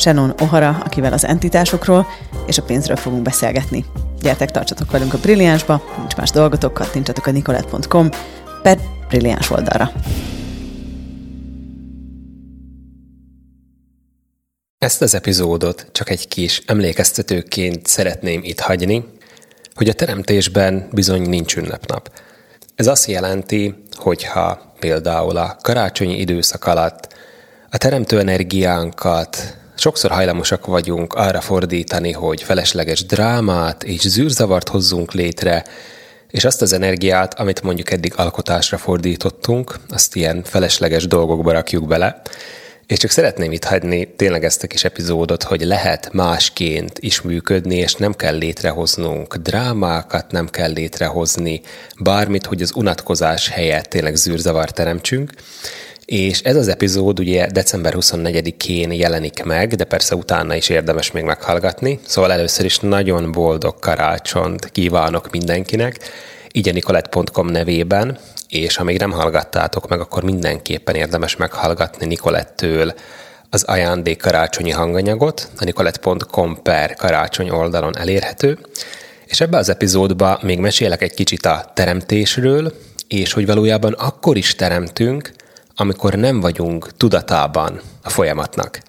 Shannon O'Hara, akivel az entitásokról és a pénzről fogunk beszélgetni. Gyertek, tartsatok velünk a Brilliánsba, nincs más dolgotok, kattintsatok a nicolette.com per Brilliáns oldalra. Ezt az epizódot csak egy kis emlékeztetőként szeretném itt hagyni, hogy a teremtésben bizony nincs ünnepnap. Ez azt jelenti, hogyha például a karácsonyi időszak alatt a teremtő energiánkat sokszor hajlamosak vagyunk arra fordítani, hogy felesleges drámát és zűrzavart hozzunk létre, és azt az energiát, amit mondjuk eddig alkotásra fordítottunk, azt ilyen felesleges dolgokba rakjuk bele, és csak szeretném itt hagyni tényleg ezt a kis epizódot, hogy lehet másként is működni, és nem kell létrehoznunk drámákat, nem kell létrehozni bármit, hogy az unatkozás helyett tényleg zűrzavar teremtsünk. És ez az epizód ugye december 24-én jelenik meg, de persze utána is érdemes még meghallgatni. Szóval először is nagyon boldog karácsont kívánok mindenkinek, nicolette.com nevében, és ha még nem hallgattátok meg, akkor mindenképpen érdemes meghallgatni Nikolettől az ajándék karácsonyi hanganyagot, a nicolette.com per karácsony oldalon elérhető, és ebbe az epizódba még mesélek egy kicsit a teremtésről, és hogy valójában akkor is teremtünk, amikor nem vagyunk tudatában a folyamatnak.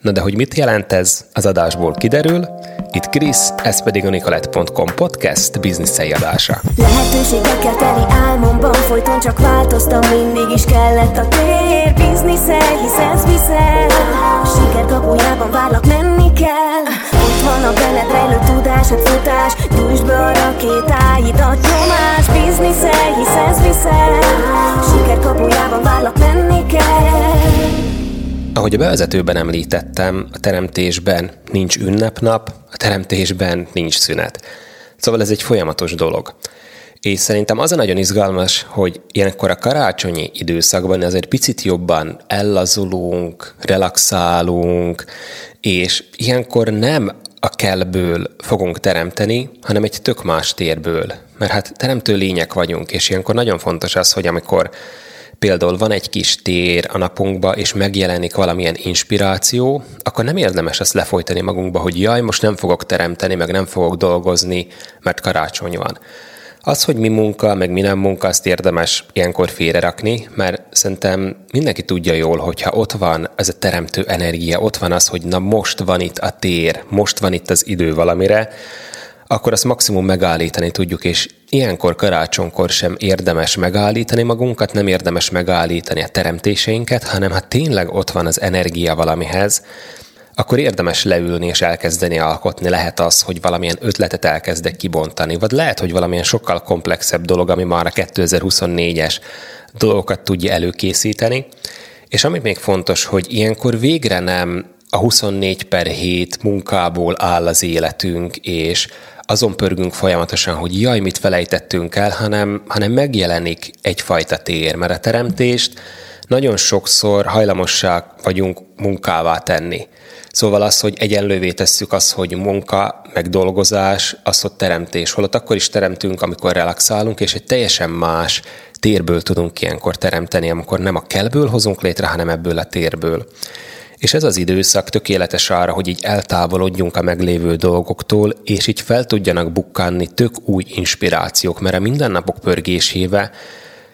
Na de hogy mit jelent ez, az adásból kiderül, itt Krisz, ez pedig a Nicolette.com podcast bizniszei adása. Lehetőségekkel teli álmomban folyton csak változtam, mindig is kellett a tér. Bizniszel, hisz viszel. A siker kapujában várlak, menni kell. Ott van a benned rejlő tudás, a futás Gyújtsd be a rakétáidat, nyomás Bizniszel, hisz viszel A siker kapujában várlak, menni kell ahogy a bevezetőben említettem, a teremtésben nincs ünnepnap, a teremtésben nincs szünet. Szóval ez egy folyamatos dolog. És szerintem az a nagyon izgalmas, hogy ilyenkor a karácsonyi időszakban azért picit jobban ellazulunk, relaxálunk, és ilyenkor nem a kellből fogunk teremteni, hanem egy tök más térből. Mert hát teremtő lények vagyunk, és ilyenkor nagyon fontos az, hogy amikor például van egy kis tér a napunkba, és megjelenik valamilyen inspiráció, akkor nem érdemes ezt lefolytani magunkba, hogy jaj, most nem fogok teremteni, meg nem fogok dolgozni, mert karácsony van. Az, hogy mi munka, meg mi nem munka, azt érdemes ilyenkor félrerakni, mert szerintem mindenki tudja jól, hogyha ott van ez a teremtő energia, ott van az, hogy na most van itt a tér, most van itt az idő valamire, akkor azt maximum megállítani tudjuk, és ilyenkor karácsonykor sem érdemes megállítani magunkat, nem érdemes megállítani a teremtéseinket, hanem ha tényleg ott van az energia valamihez, akkor érdemes leülni és elkezdeni alkotni. Lehet az, hogy valamilyen ötletet elkezdek kibontani, vagy lehet, hogy valamilyen sokkal komplexebb dolog, ami már a 2024-es dolgokat tudja előkészíteni. És ami még fontos, hogy ilyenkor végre nem a 24 per 7 munkából áll az életünk, és azon pörgünk folyamatosan, hogy jaj, mit felejtettünk el, hanem, hanem megjelenik egyfajta tér, mert a teremtést nagyon sokszor hajlamosság vagyunk munkává tenni. Szóval az, hogy egyenlővé tesszük az, hogy munka, meg dolgozás, az, hogy teremtés. Holott akkor is teremtünk, amikor relaxálunk, és egy teljesen más térből tudunk ilyenkor teremteni, amikor nem a kellből hozunk létre, hanem ebből a térből. És ez az időszak tökéletes arra, hogy így eltávolodjunk a meglévő dolgoktól, és így fel tudjanak bukkanni tök új inspirációk, mert a mindennapok pörgésével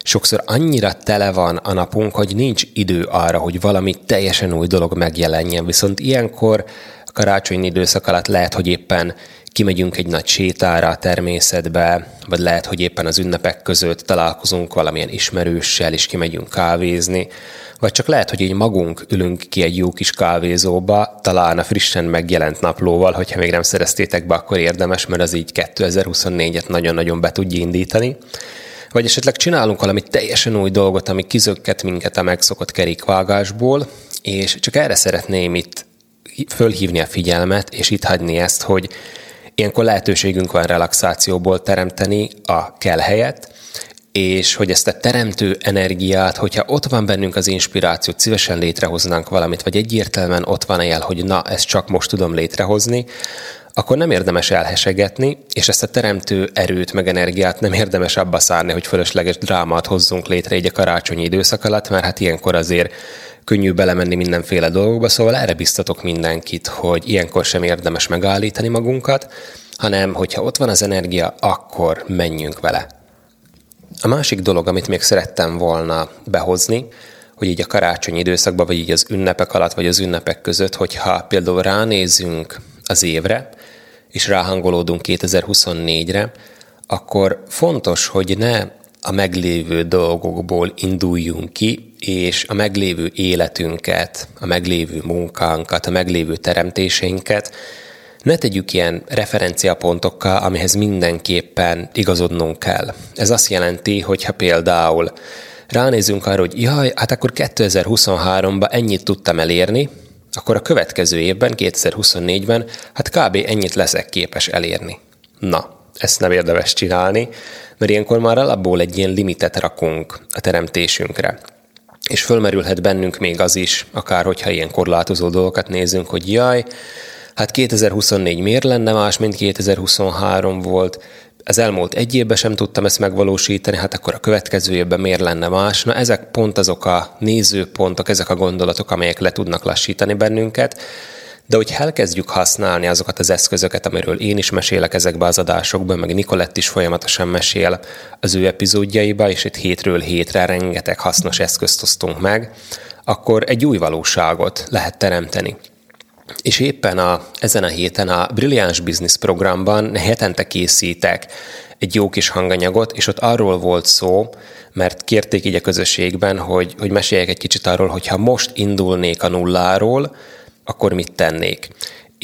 sokszor annyira tele van a napunk, hogy nincs idő arra, hogy valami teljesen új dolog megjelenjen. Viszont ilyenkor a karácsonyi időszak alatt lehet, hogy éppen kimegyünk egy nagy sétára a természetbe, vagy lehet, hogy éppen az ünnepek között találkozunk valamilyen ismerőssel, és kimegyünk kávézni, vagy csak lehet, hogy így magunk ülünk ki egy jó kis kávézóba, talán a frissen megjelent naplóval, hogyha még nem szereztétek be, akkor érdemes, mert az így 2024-et nagyon-nagyon be tudja indítani. Vagy esetleg csinálunk valami teljesen új dolgot, ami kizökket minket a megszokott kerékvágásból, és csak erre szeretném itt fölhívni a figyelmet, és itt hagyni ezt, hogy ilyenkor lehetőségünk van relaxációból teremteni a kell helyet, és hogy ezt a teremtő energiát, hogyha ott van bennünk az inspiráció, szívesen létrehoznánk valamit, vagy egyértelműen ott van el, hogy na, ezt csak most tudom létrehozni, akkor nem érdemes elhesegetni, és ezt a teremtő erőt, meg energiát nem érdemes abba szárni, hogy fölösleges drámát hozzunk létre egy a karácsonyi időszak alatt, mert hát ilyenkor azért könnyű belemenni mindenféle dolgokba, szóval erre biztatok mindenkit, hogy ilyenkor sem érdemes megállítani magunkat, hanem hogyha ott van az energia, akkor menjünk vele. A másik dolog, amit még szerettem volna behozni, hogy így a karácsonyi időszakban, vagy így az ünnepek alatt, vagy az ünnepek között, hogyha például ránézünk az évre, és ráhangolódunk 2024-re, akkor fontos, hogy ne a meglévő dolgokból induljunk ki, és a meglévő életünket, a meglévő munkánkat, a meglévő teremtéseinket ne tegyük ilyen referenciapontokkal, amihez mindenképpen igazodnunk kell. Ez azt jelenti, hogy ha például ránézünk arra, hogy jaj, hát akkor 2023-ban ennyit tudtam elérni, akkor a következő évben, 2024-ben, hát kb. ennyit leszek képes elérni. Na, ezt nem érdemes csinálni, mert ilyenkor már alapból egy ilyen limitet rakunk a teremtésünkre. És fölmerülhet bennünk még az is, akár hogyha ilyen korlátozó dolgokat nézünk, hogy jaj, hát 2024 miért lenne más, mint 2023 volt, az elmúlt egy évben sem tudtam ezt megvalósítani, hát akkor a következő évben miért lenne más? Na ezek pont azok a nézőpontok, ezek a gondolatok, amelyek le tudnak lassítani bennünket, de hogy elkezdjük használni azokat az eszközöket, amiről én is mesélek ezekbe az adásokban, meg Nikolett is folyamatosan mesél az ő epizódjaiba, és itt hétről hétre rengeteg hasznos eszközt osztunk meg, akkor egy új valóságot lehet teremteni. És éppen a, ezen a héten a Brilliáns Business programban hetente készítek egy jó kis hanganyagot, és ott arról volt szó, mert kérték így a közösségben, hogy, hogy meséljek egy kicsit arról, hogy ha most indulnék a nulláról, akkor mit tennék.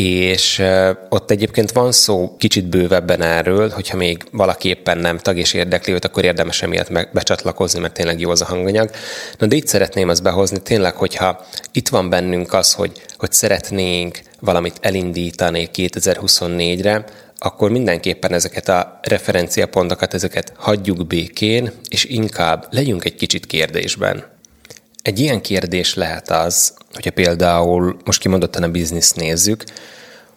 És ott egyébként van szó kicsit bővebben erről, hogyha még valaki éppen nem tag és érdekli őt, akkor érdemes emiatt becsatlakozni, mert tényleg jó az a hanganyag. Na de itt szeretném azt behozni, tényleg, hogyha itt van bennünk az, hogy, hogy szeretnénk valamit elindítani 2024-re, akkor mindenképpen ezeket a referenciapontokat, ezeket hagyjuk békén, és inkább legyünk egy kicsit kérdésben. Egy ilyen kérdés lehet az, hogyha például most kimondottan a bizniszt nézzük,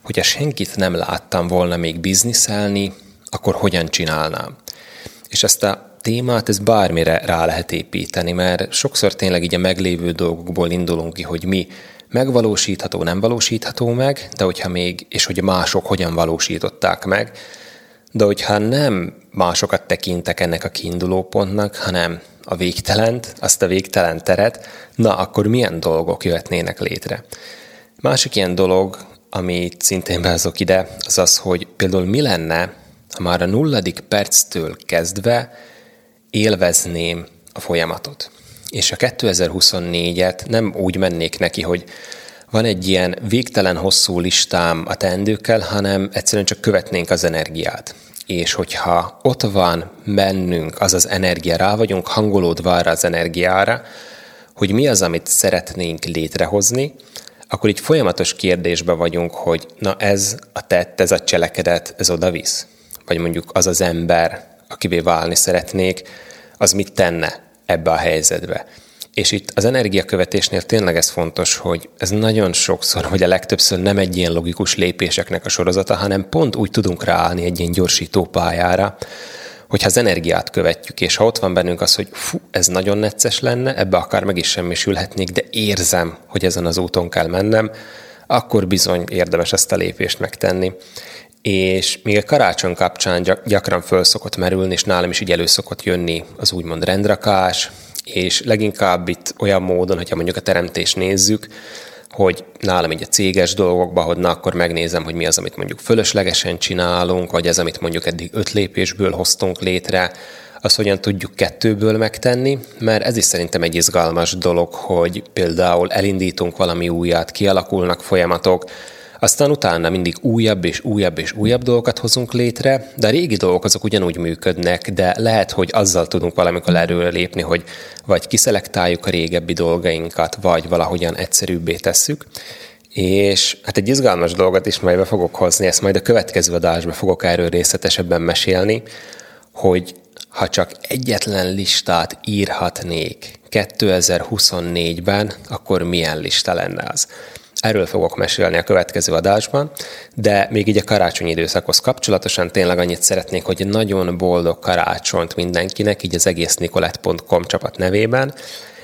hogyha senkit nem láttam volna még bizniszelni, akkor hogyan csinálnám? És ezt a témát, ez bármire rá lehet építeni, mert sokszor tényleg így a meglévő dolgokból indulunk ki, hogy mi megvalósítható, nem valósítható meg, de hogyha még, és hogy mások hogyan valósították meg, de hogyha nem másokat tekintek ennek a kiinduló pontnak, hanem a végtelent, azt a végtelen teret, na akkor milyen dolgok jöhetnének létre? Másik ilyen dolog, ami szintén behozok ide, az az, hogy például mi lenne, ha már a nulladik perctől kezdve élvezném a folyamatot. És a 2024-et nem úgy mennék neki, hogy van egy ilyen végtelen hosszú listám a teendőkkel, hanem egyszerűen csak követnénk az energiát és hogyha ott van bennünk az az energia, rá vagyunk hangolódva arra az energiára, hogy mi az, amit szeretnénk létrehozni, akkor így folyamatos kérdésbe vagyunk, hogy na ez a tett, ez a cselekedet, ez oda visz. Vagy mondjuk az az ember, akivé válni szeretnék, az mit tenne ebbe a helyzetbe. És itt az energiakövetésnél tényleg ez fontos, hogy ez nagyon sokszor, vagy a legtöbbször nem egy ilyen logikus lépéseknek a sorozata, hanem pont úgy tudunk ráállni egy ilyen gyorsító pályára, hogyha az energiát követjük, és ha ott van bennünk az, hogy fú, ez nagyon necces lenne, ebbe akár meg is semmisülhetnék, de érzem, hogy ezen az úton kell mennem, akkor bizony érdemes ezt a lépést megtenni. És még a karácsony kapcsán gyakran föl szokott merülni, és nálam is így elő szokott jönni az úgymond rendrakás, és leginkább itt olyan módon, hogyha mondjuk a teremtést nézzük, hogy nálam így a céges dolgokban, hogy na akkor megnézem, hogy mi az, amit mondjuk fölöslegesen csinálunk, vagy ez, amit mondjuk eddig öt lépésből hoztunk létre, azt hogyan tudjuk kettőből megtenni, mert ez is szerintem egy izgalmas dolog, hogy például elindítunk valami újat, kialakulnak folyamatok, aztán utána mindig újabb és újabb és újabb dolgokat hozunk létre, de a régi dolgok azok ugyanúgy működnek, de lehet, hogy azzal tudunk valamikor erőre lépni, hogy vagy kiszelektáljuk a régebbi dolgainkat, vagy valahogyan egyszerűbbé tesszük. És hát egy izgalmas dolgot is majd be fogok hozni, ezt majd a következő adásban fogok erről részletesebben mesélni, hogy ha csak egyetlen listát írhatnék 2024-ben, akkor milyen lista lenne az? Erről fogok mesélni a következő adásban, de még így a karácsonyi időszakhoz kapcsolatosan tényleg annyit szeretnék, hogy nagyon boldog karácsonyt mindenkinek, így az egész nicolette.com csapat nevében,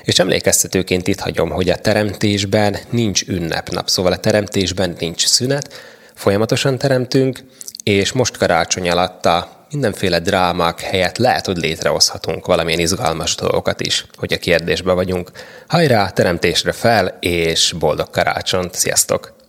és emlékeztetőként itt hagyom, hogy a teremtésben nincs ünnepnap, szóval a teremtésben nincs szünet, folyamatosan teremtünk, és most karácsony alatt a mindenféle drámák helyett lehet, hogy létrehozhatunk valamilyen izgalmas dolgokat is, hogy a kérdésbe vagyunk. Hajrá, teremtésre fel, és boldog karácsont! Sziasztok!